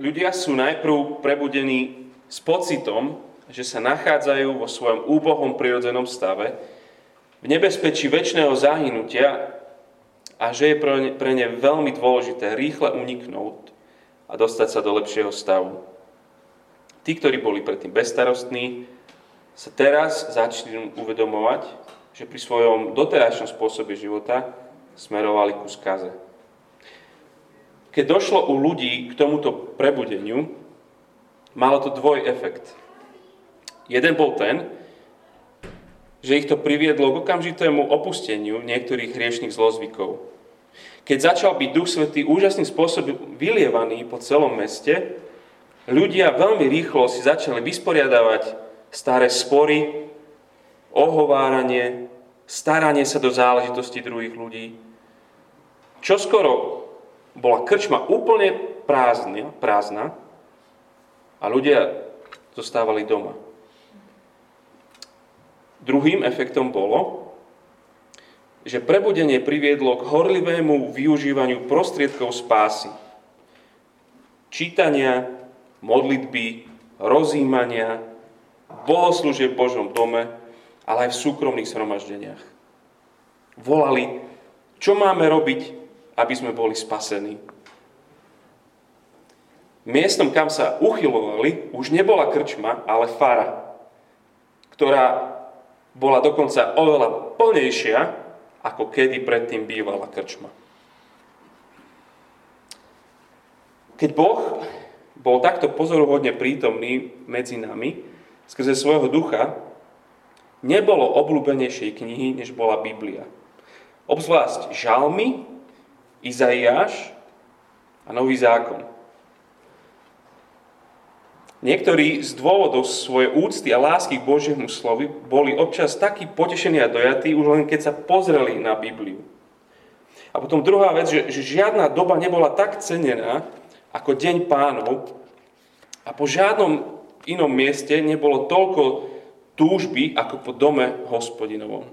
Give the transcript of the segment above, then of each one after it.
ľudia sú najprv prebudení s pocitom, že sa nachádzajú vo svojom úbohom prirodzenom stave, v nebezpečí väčšného zahynutia a že je pre ne, veľmi dôležité rýchle uniknúť a dostať sa do lepšieho stavu. Tí, ktorí boli predtým bezstarostní, sa teraz začnú uvedomovať, že pri svojom doterajšom spôsobe života smerovali ku skaze. Keď došlo u ľudí k tomuto prebudeniu, malo to dvoj efekt. Jeden bol ten, že ich to priviedlo k okamžitému opusteniu niektorých hriešných zlozvykov. Keď začal byť Duch Svetý úžasným spôsobom vylievaný po celom meste, ľudia veľmi rýchlo si začali vysporiadavať staré spory, ohováranie, staranie sa do záležitosti druhých ľudí. Čo skoro bola krčma úplne prázdna, prázdna a ľudia zostávali doma. Druhým efektom bolo, že prebudenie priviedlo k horlivému využívaniu prostriedkov spásy. Čítania, modlitby, rozímania, bohoslúžie v Božom dome, ale aj v súkromných sromaždeniach. Volali, čo máme robiť, aby sme boli spasení. Miestom, kam sa uchylovali, už nebola krčma, ale fara, ktorá bola dokonca oveľa plnejšia, ako kedy predtým bývala krčma. Keď Boh bol takto pozoruhodne prítomný medzi nami, skrze svojho ducha, nebolo obľúbenejšej knihy, než bola Biblia. Obzvlášť Žalmy, Izaiáš a Nový zákon. Niektorí z dôvodov svojej úcty a lásky k Božiemu slovi boli občas takí potešení a dojatí, už len keď sa pozreli na Bibliu. A potom druhá vec, že, že žiadna doba nebola tak cenená ako Deň pánov a po žiadnom inom mieste nebolo toľko túžby ako po dome hospodinovom.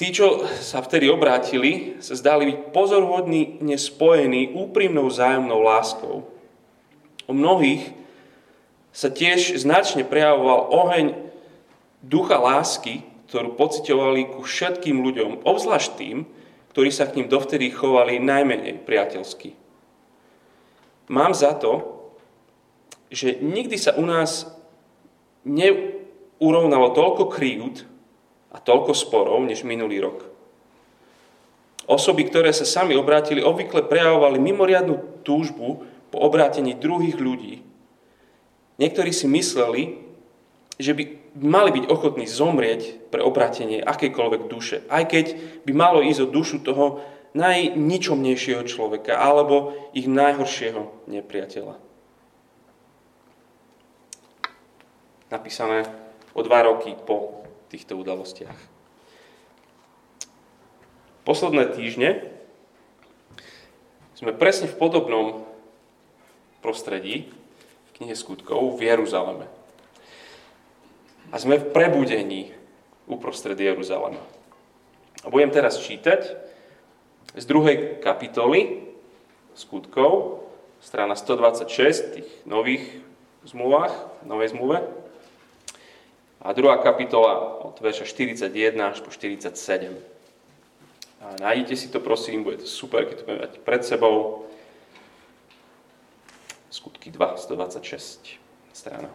Tí, čo sa vtedy obrátili, sa zdali byť pozorhodní, nespojení úprimnou zájomnou láskou. U mnohých sa tiež značne prejavoval oheň ducha lásky, ktorú pocitovali ku všetkým ľuďom, obzvlášť tým, ktorí sa k ním dovtedy chovali najmenej priateľsky. Mám za to, že nikdy sa u nás neurovnalo toľko krívd a toľko sporov, než minulý rok. Osoby, ktoré sa sami obrátili, obvykle prejavovali mimoriadnú túžbu po obrátení druhých ľudí. Niektorí si mysleli, že by mali byť ochotní zomrieť pre obrátenie akejkoľvek duše, aj keď by malo ísť o dušu toho najničomnejšieho človeka alebo ich najhoršieho nepriateľa. Napísané o dva roky po týchto udalostiach. Posledné týždne sme presne v podobnom prostredí v knihe skutkov v Jeruzaleme. A sme v prebudení uprostred Jeruzalema. A budem teraz čítať z druhej kapitoly skutkov, strana 126 tých nových zmluvách, novej zmluve. A druhá kapitola od verša 41 až po 47. A nájdete si to, prosím, bude to super, keď to budeme mať pred sebou. Skutky 2, 126 strana.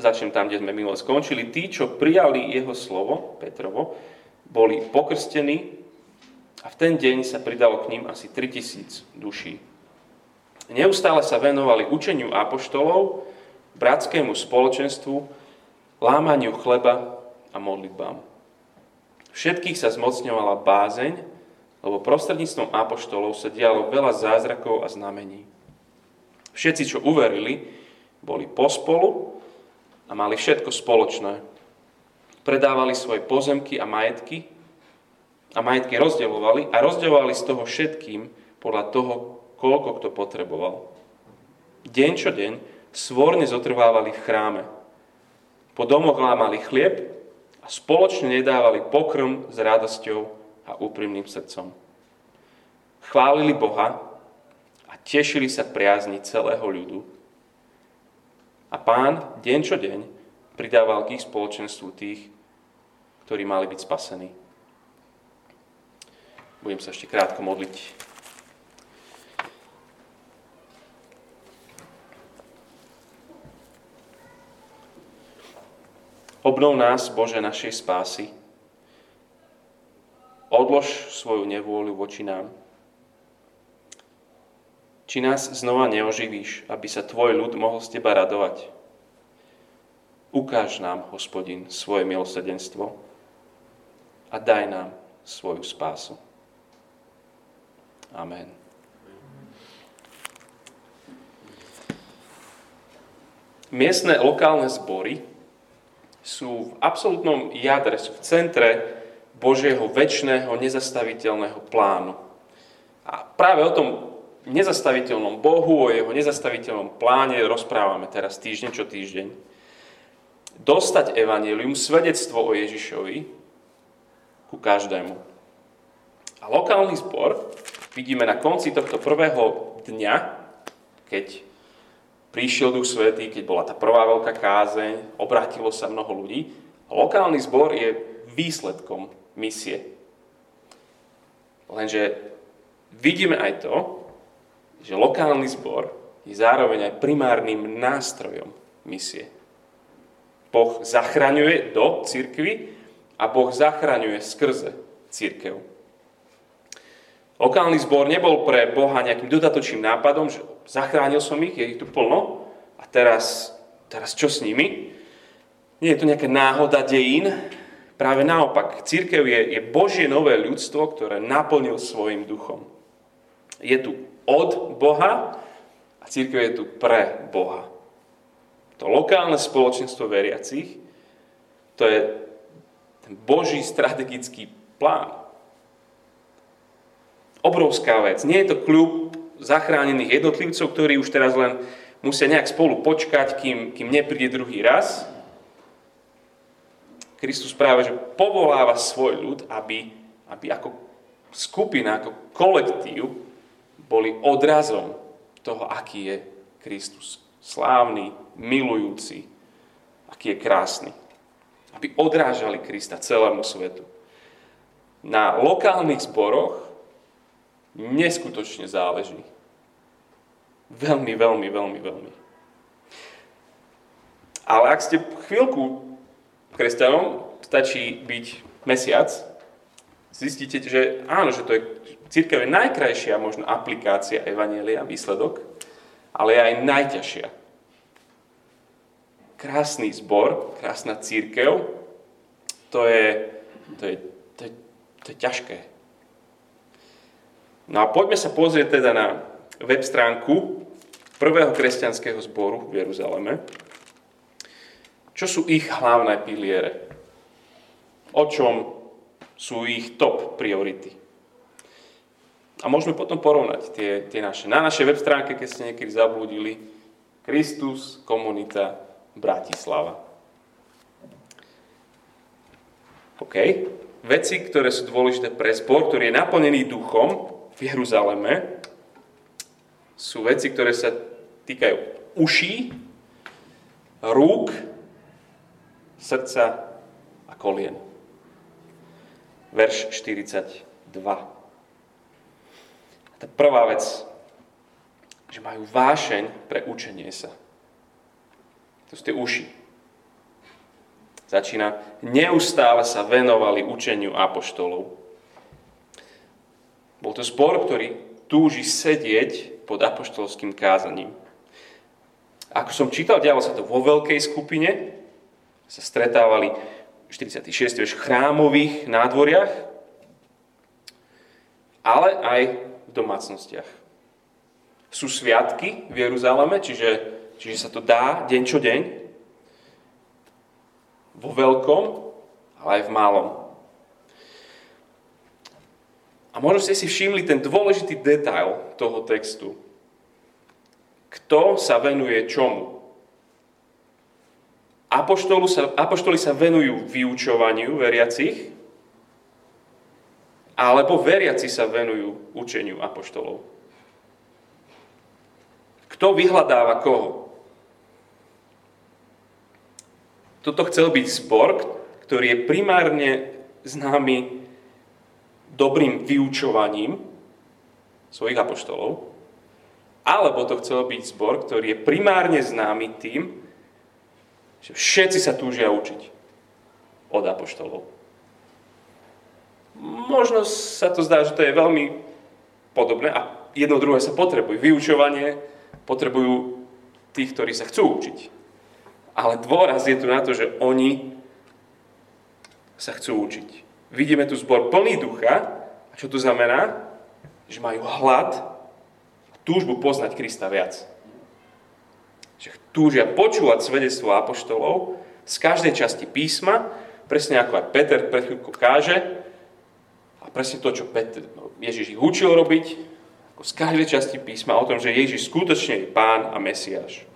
Začnem tam, kde sme minule skončili. Tí, čo prijali jeho slovo, Petrovo, boli pokrstení a v ten deň sa pridalo k ním asi 3000 duší. Neustále sa venovali učeniu apoštolov, bratskému spoločenstvu, lámaniu chleba a modlitbám. Všetkých sa zmocňovala bázeň lebo prostredníctvom apoštolov sa dialo veľa zázrakov a znamení. Všetci, čo uverili, boli pospolu a mali všetko spoločné. Predávali svoje pozemky a majetky a majetky rozdeľovali a rozdeľovali z toho všetkým podľa toho, koľko kto potreboval. Deň čo deň svorne zotrvávali v chráme. Po domoch lámali chlieb a spoločne nedávali pokrm s radosťou a úprimným srdcom. Chválili Boha tešili sa priazni celého ľudu. A pán deň čo deň pridával k ich spoločenstvu tých, ktorí mali byť spasení. Budem sa ešte krátko modliť. Obnov nás, Bože, našej spásy. Odlož svoju nevôľu voči nám. Či nás znova neoživíš, aby sa tvoj ľud mohol z teba radovať. Ukáž nám, hospodin, svoje milosrdenstvo a daj nám svoju spásu. Amen. Miestne lokálne zbory sú v absolútnom jadre, sú v centre Božieho väčšného, nezastaviteľného plánu. A práve o tom nezastaviteľnom Bohu, o jeho nezastaviteľnom pláne rozprávame teraz týždeň čo týždeň. Dostať evanelium, svedectvo o Ježišovi ku každému. A lokálny zbor vidíme na konci tohto prvého dňa, keď prišiel Duch Svetý, keď bola tá prvá veľká kázeň, obrátilo sa mnoho ľudí. Lokálny zbor je výsledkom misie. Lenže vidíme aj to, že lokálny zbor je zároveň aj primárnym nástrojom misie. Boh zachraňuje do cirkvy a Boh zachraňuje skrze církev. Lokálny zbor nebol pre Boha nejakým dodatočným nápadom, že zachránil som ich, je ich tu plno a teraz, teraz čo s nimi? Nie je to nejaká náhoda dejín, práve naopak. Církev je, je Božie nové ľudstvo, ktoré naplnil svojim duchom. Je tu od Boha a církev je tu pre Boha. To lokálne spoločenstvo veriacich, to je ten Boží strategický plán obrovská vec. Nie je to kľub zachránených jednotlivcov, ktorí už teraz len musia nejak spolu počkať, kým, kým nepríde druhý raz. Kristus práve, že povoláva svoj ľud, aby, aby ako skupina, ako kolektív boli odrazom toho, aký je Kristus. Slávny, milujúci, aký je krásny. Aby odrážali Krista celému svetu. Na lokálnych zboroch neskutočne záleží. Veľmi, veľmi, veľmi, veľmi. Ale ak ste chvíľku kresťanom, stačí byť mesiac, zistíte, že áno, že to je církev je najkrajšia možno aplikácia Evanielia, výsledok, ale je aj najťažšia. Krásny zbor, krásna církev, to je, to je, to je, to je ťažké. No a poďme sa pozrieť teda na web stránku prvého kresťanského zboru v Jeruzaleme. Čo sú ich hlavné piliere? O čom sú ich top priority? A môžeme potom porovnať tie, tie naše. Na našej web stránke, keď ste niekedy zablúdili, Kristus, komunita, Bratislava. OK. Veci, ktoré sú dôležité pre zbor, ktorý je naplnený duchom, v Jeruzaleme sú veci, ktoré sa týkajú uší, rúk, srdca a kolien. Verš 42. Tá prvá vec, že majú vášeň pre učenie sa. To sú tie uši. Začína, neustále sa venovali učeniu apoštolov. Bol to zbor, ktorý túži sedieť pod apoštolským kázaním. Ako som čítal, dialo sa to vo veľkej skupine, sa stretávali 46. v chrámových nádvoriach, ale aj v domácnostiach. Sú sviatky v Jeruzaleme, čiže, čiže sa to dá deň čo deň, vo veľkom, ale aj v malom. A možno ste si všimli ten dôležitý detail toho textu. Kto sa venuje čomu? Sa, apoštoli sa venujú vyučovaniu veriacich, alebo veriaci sa venujú učeniu apoštolov. Kto vyhľadáva koho? Toto chcel byť zbor, ktorý je primárne známy dobrým vyučovaním svojich apoštolov, alebo to chcel byť zbor, ktorý je primárne známy tým, že všetci sa túžia učiť od apoštolov. Možno sa to zdá, že to je veľmi podobné a jedno druhé sa potrebujú. Vyučovanie potrebujú tých, ktorí sa chcú učiť. Ale dôraz je tu na to, že oni sa chcú učiť. Vidíme tu zbor plný ducha. A čo to znamená? Že majú hlad a túžbu poznať Krista viac. Že túžia počúvať svedectvo apoštolov z každej časti písma, presne ako aj Peter pred chvíľkou káže, a presne to, čo Peter, no, Ježiš ich učil robiť, ako z každej časti písma o tom, že Ježiš skutočne je pán a mesiáš.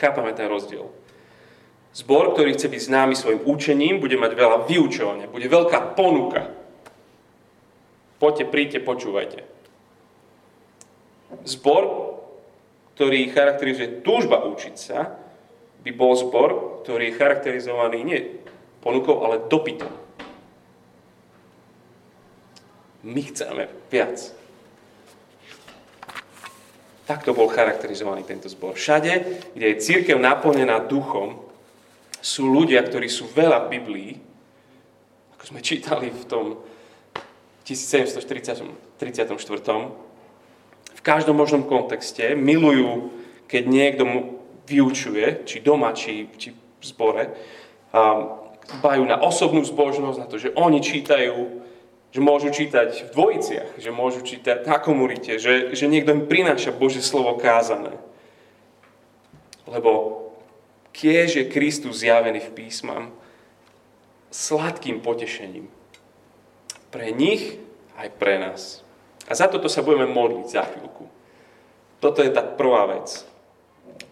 Chápame ten rozdiel. Zbor, ktorý chce byť známy svojim učením, bude mať veľa vyučovania, bude veľká ponuka. Poďte, príďte, počúvajte. Zbor, ktorý charakterizuje túžba učiť sa, by bol zbor, ktorý je charakterizovaný nie ponukou, ale dopytom. My chceme viac. Takto bol charakterizovaný tento zbor. Všade, kde je církev naplnená duchom, sú ľudia, ktorí sú veľa v Biblii, ako sme čítali v tom 1734. V každom možnom kontexte milujú, keď niekto mu vyučuje, či doma, či, či v zbore, a dbajú na osobnú zbožnosť, na to, že oni čítajú, že môžu čítať v dvojiciach, že môžu čítať na komunite, že, že niekto im prináša Božie slovo kázané. Lebo kiež je Kristus zjavený v písmam sladkým potešením. Pre nich aj pre nás. A za toto sa budeme modliť za chvíľku. Toto je tá prvá vec.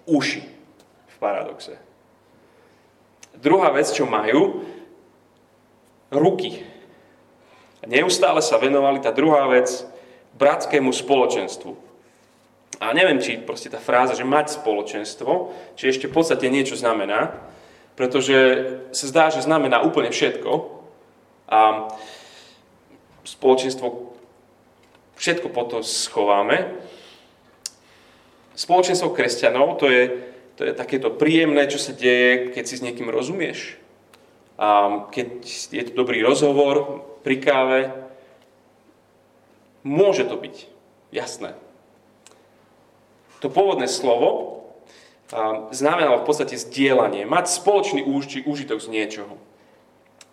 Uši v paradoxe. Druhá vec, čo majú, ruky. Neustále sa venovali, tá druhá vec, bratskému spoločenstvu. A neviem, či proste tá fráza, že mať spoločenstvo, či ešte v podstate niečo znamená, pretože sa zdá, že znamená úplne všetko. A spoločenstvo, všetko potom schováme. Spoločenstvo kresťanov, to je, to je takéto príjemné, čo sa deje, keď si s niekým rozumieš. A keď je to dobrý rozhovor pri káve, môže to byť, jasné. To pôvodné slovo znamenalo v podstate zdieľanie, mať spoločný úžitok z niečoho.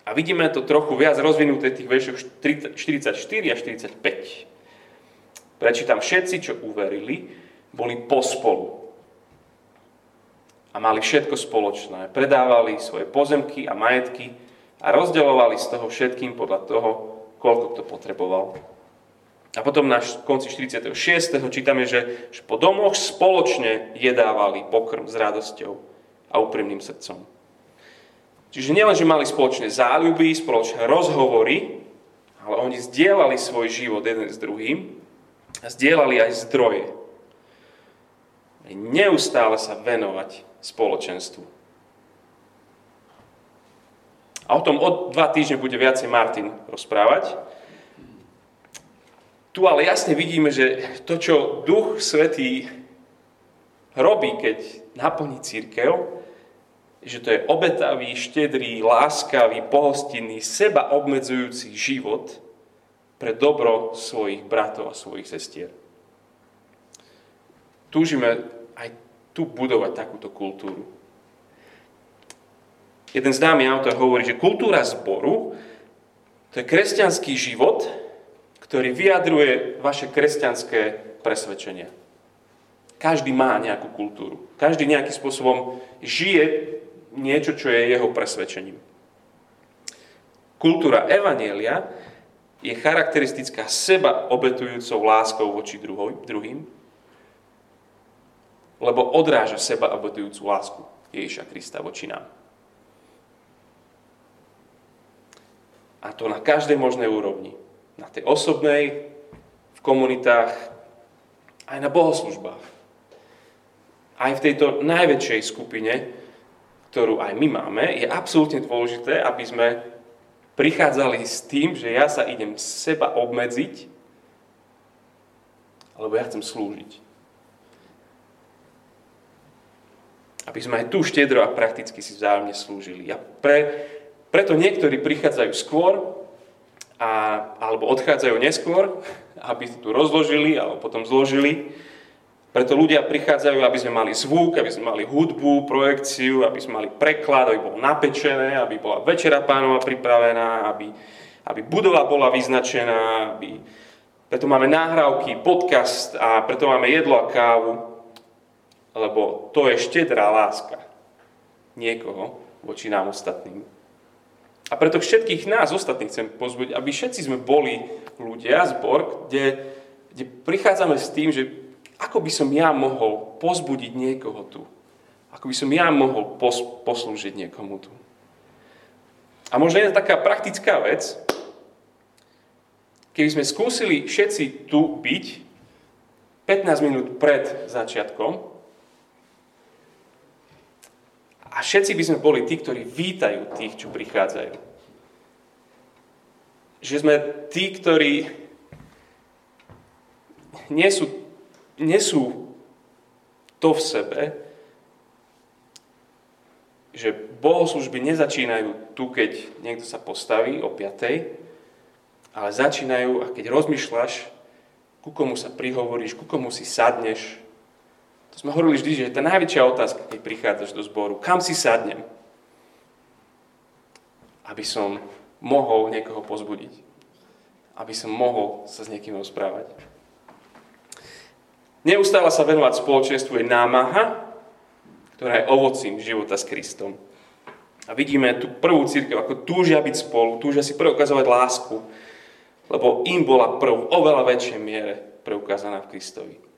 A vidíme to trochu viac rozvinuté v tých veršoch 44 a 45. Prečítam, všetci, čo uverili, boli pospolu. A mali všetko spoločné. Predávali svoje pozemky a majetky a rozdeľovali z toho všetkým podľa toho, koľko kto potreboval. A potom na konci 46. čítame, že, že po domoch spoločne jedávali pokrm s radosťou a úprimným srdcom. Čiže nielen, že mali spoločné záľuby, spoločné rozhovory, ale oni zdieľali svoj život jeden s druhým a zdieľali aj zdroje. Neustále sa venovať spoločenstvu. A o tom o dva týždne bude viacej Martin rozprávať. Tu ale jasne vidíme, že to, čo Duch Svetý robí, keď naplní církev, že to je obetavý, štedrý, láskavý, pohostinný, seba obmedzujúci život pre dobro svojich bratov a svojich sestier. Túžime aj tu budovať takúto kultúru. Jeden známy autor hovorí, že kultúra zboru to je kresťanský život, ktorý vyjadruje vaše kresťanské presvedčenie. Každý má nejakú kultúru. Každý nejakým spôsobom žije niečo, čo je jeho presvedčením. Kultúra Evanielia je charakteristická seba obetujúcou láskou voči druhým, lebo odráža seba obetujúcu lásku Ježiša Krista voči nám. A to na každej možnej úrovni na tej osobnej, v komunitách, aj na bohoslužbách. aj v tejto najväčšej skupine, ktorú aj my máme, je absolútne dôležité, aby sme prichádzali s tým, že ja sa idem seba obmedziť, lebo ja chcem slúžiť. Aby sme aj tu štedro a prakticky si vzájomne slúžili. A pre, preto niektorí prichádzajú skôr, a, alebo odchádzajú neskôr, aby tu rozložili alebo potom zložili. Preto ľudia prichádzajú, aby sme mali zvuk, aby sme mali hudbu, projekciu, aby sme mali preklad, aby bolo napečené, aby bola večera pánova pripravená, aby, aby budova bola vyznačená, aby... preto máme náhrávky, podcast a preto máme jedlo a kávu, lebo to je štedrá láska niekoho voči nám ostatným. A preto všetkých nás ostatných chcem pozbudiť, aby všetci sme boli ľudia, zbor, kde, kde prichádzame s tým, že ako by som ja mohol pozbudiť niekoho tu. Ako by som ja mohol pos, poslúžiť niekomu tu. A možno je to taká praktická vec, keby sme skúsili všetci tu byť 15 minút pred začiatkom a všetci by sme boli tí, ktorí vítajú tých, čo prichádzajú. Že sme tí, ktorí nie sú, nie sú to v sebe, že bohoslužby nezačínajú tu, keď niekto sa postaví o 5, ale začínajú a keď rozmýšľaš, ku komu sa prihovoríš, ku komu si sadneš, to sme hovorili vždy, že tá najväčšia otázka, keď prichádzaš do zboru. Kam si sadnem? Aby som mohol niekoho pozbudiť. Aby som mohol sa s niekým rozprávať. Neustále sa venovať spoločenstvu je námaha, ktorá je ovocím života s Kristom. A vidíme tú prvú církev, ako túžia byť spolu, túžia si preukazovať lásku, lebo im bola prv oveľa väčšej miere preukázaná v Kristovi.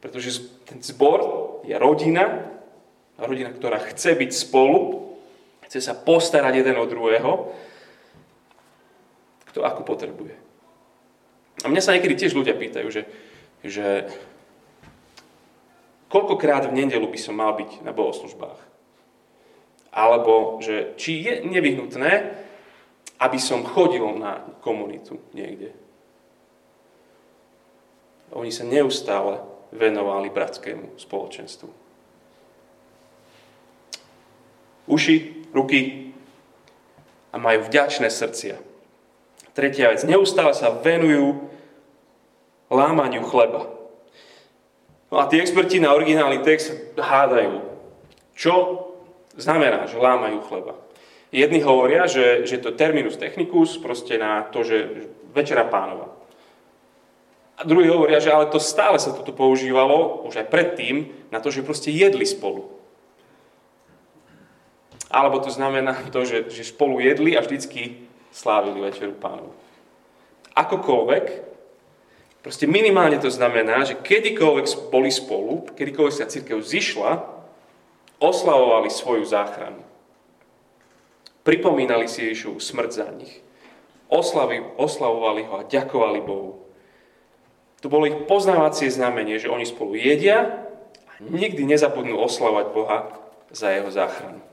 Pretože ten zbor je rodina, rodina, ktorá chce byť spolu, chce sa postarať jeden o druhého, kto ako potrebuje. A mňa sa niekedy tiež ľudia pýtajú, že, že koľkokrát v nedelu by som mal byť na bohoslužbách. Alebo, že či je nevyhnutné, aby som chodil na komunitu niekde. Oni sa neustále venovali bratskému spoločenstvu. Uši, ruky a majú vďačné srdcia. Tretia vec, neustále sa venujú lámaniu chleba. No a tí experti na originálny text hádajú, čo znamená, že lámajú chleba. Jedni hovoria, že, že to terminus technicus, proste na to, že večera pánova. A druhí hovoria, že ale to stále sa toto používalo, už aj predtým, na to, že proste jedli spolu. Alebo to znamená to, že, že spolu jedli a vždycky slávili Večeru pánov. Akokoľvek, proste minimálne to znamená, že kedykoľvek boli spolu, kedykoľvek sa církev zišla, oslavovali svoju záchranu. Pripomínali si Ježišu smrť za nich. Oslavi, oslavovali ho a ďakovali Bohu. To bolo ich poznávacie znamenie, že oni spolu jedia a nikdy nezabudnú oslavať Boha za jeho záchranu.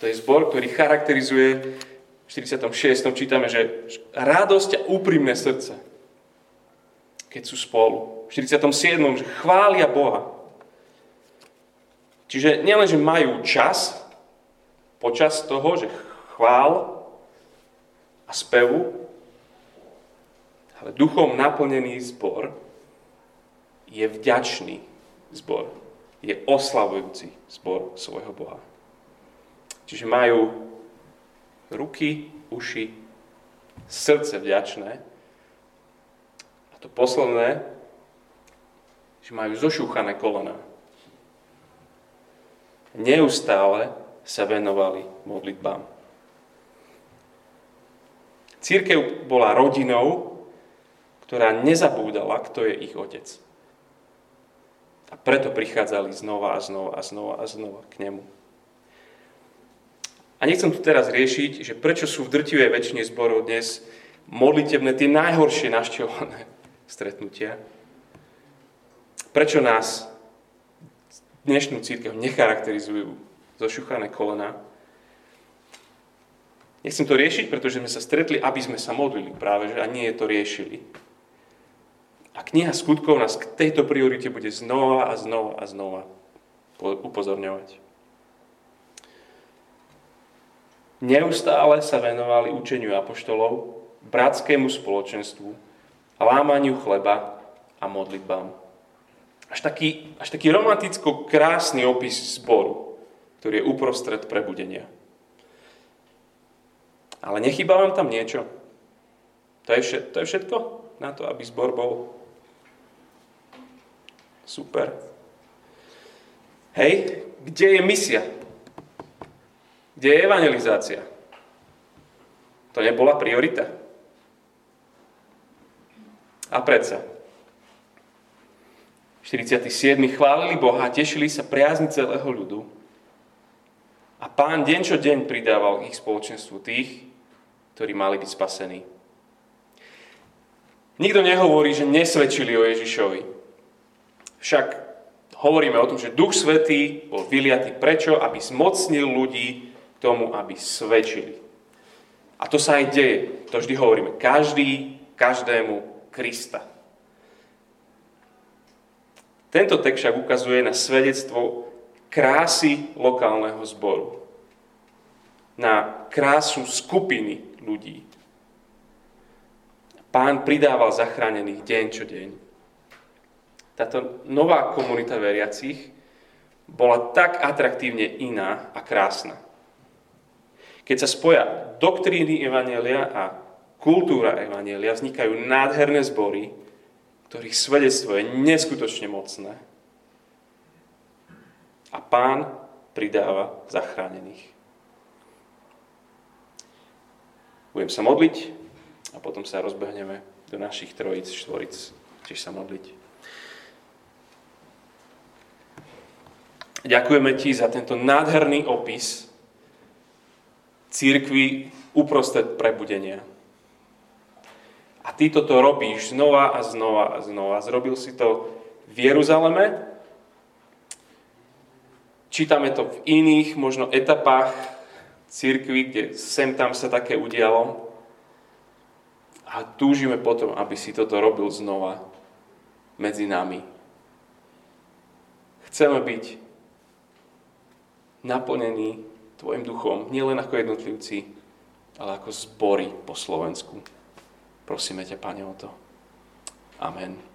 To je zbor, ktorý charakterizuje v 46. čítame, že radosť a úprimné srdce, keď sú spolu. V 47. že chvália Boha. Čiže nielen, že majú čas, počas toho, že chvál a spevu, ale duchom naplnený zbor je vďačný zbor. Je oslavujúci zbor svojho Boha. Čiže majú ruky, uši, srdce vďačné. A to posledné, že majú zošúchané kolena. Neustále sa venovali modlitbám. Církev bola rodinou, ktorá nezabúdala, kto je ich otec. A preto prichádzali znova a znova a znova a znova k nemu. A nechcem tu teraz riešiť, že prečo sú v drtivej väčšine zborov dnes modlitebné tie najhoršie našťované stretnutia. Prečo nás dnešnú církev necharakterizujú zošuchané kolena. Nechcem to riešiť, pretože sme sa stretli, aby sme sa modlili práve, že a nie je to riešili. Kniha skutkov nás k tejto priorite bude znova a znova a znova upozorňovať. Neustále sa venovali učeniu apoštolov, bratskému spoločenstvu, lámaniu chleba a modlitbám. Až taký, až taký romanticko krásny opis zboru, ktorý je uprostred prebudenia. Ale nechýba vám tam niečo? To je, to je všetko na to, aby zbor bol Super. Hej, kde je misia? Kde je evangelizácia? To nebola priorita. A predsa. 47. chválili Boha tešili sa priazni celého ľudu. A pán deň čo deň pridával ich spoločenstvu tých, ktorí mali byť spasení. Nikto nehovorí, že nesvedčili o Ježišovi. Však hovoríme o tom, že Duch Svetý bol vyliatý prečo? Aby zmocnil ľudí k tomu, aby svedčili. A to sa aj deje. To vždy hovoríme. Každý, každému Krista. Tento text však ukazuje na svedectvo krásy lokálneho zboru. Na krásu skupiny ľudí. Pán pridával zachránených deň čo deň táto nová komunita veriacich bola tak atraktívne iná a krásna. Keď sa spoja doktríny Evanielia a kultúra Evanielia, vznikajú nádherné zbory, ktorých svedectvo je neskutočne mocné. A pán pridáva zachránených. Budem sa modliť a potom sa rozbehneme do našich trojic, štvoric, tiež sa modliť. Ďakujeme ti za tento nádherný opis církvy uprostred prebudenia. A ty toto robíš znova a znova a znova. Zrobil si to v Jeruzaleme, čítame to v iných možno etapách církvy, kde sem tam sa také udialo. A túžime potom, aby si toto robil znova medzi nami. Chceme byť naplnení Tvojim duchom, nielen ako jednotlivci, ale ako zbory po Slovensku. Prosíme ťa, Pane, o to. Amen.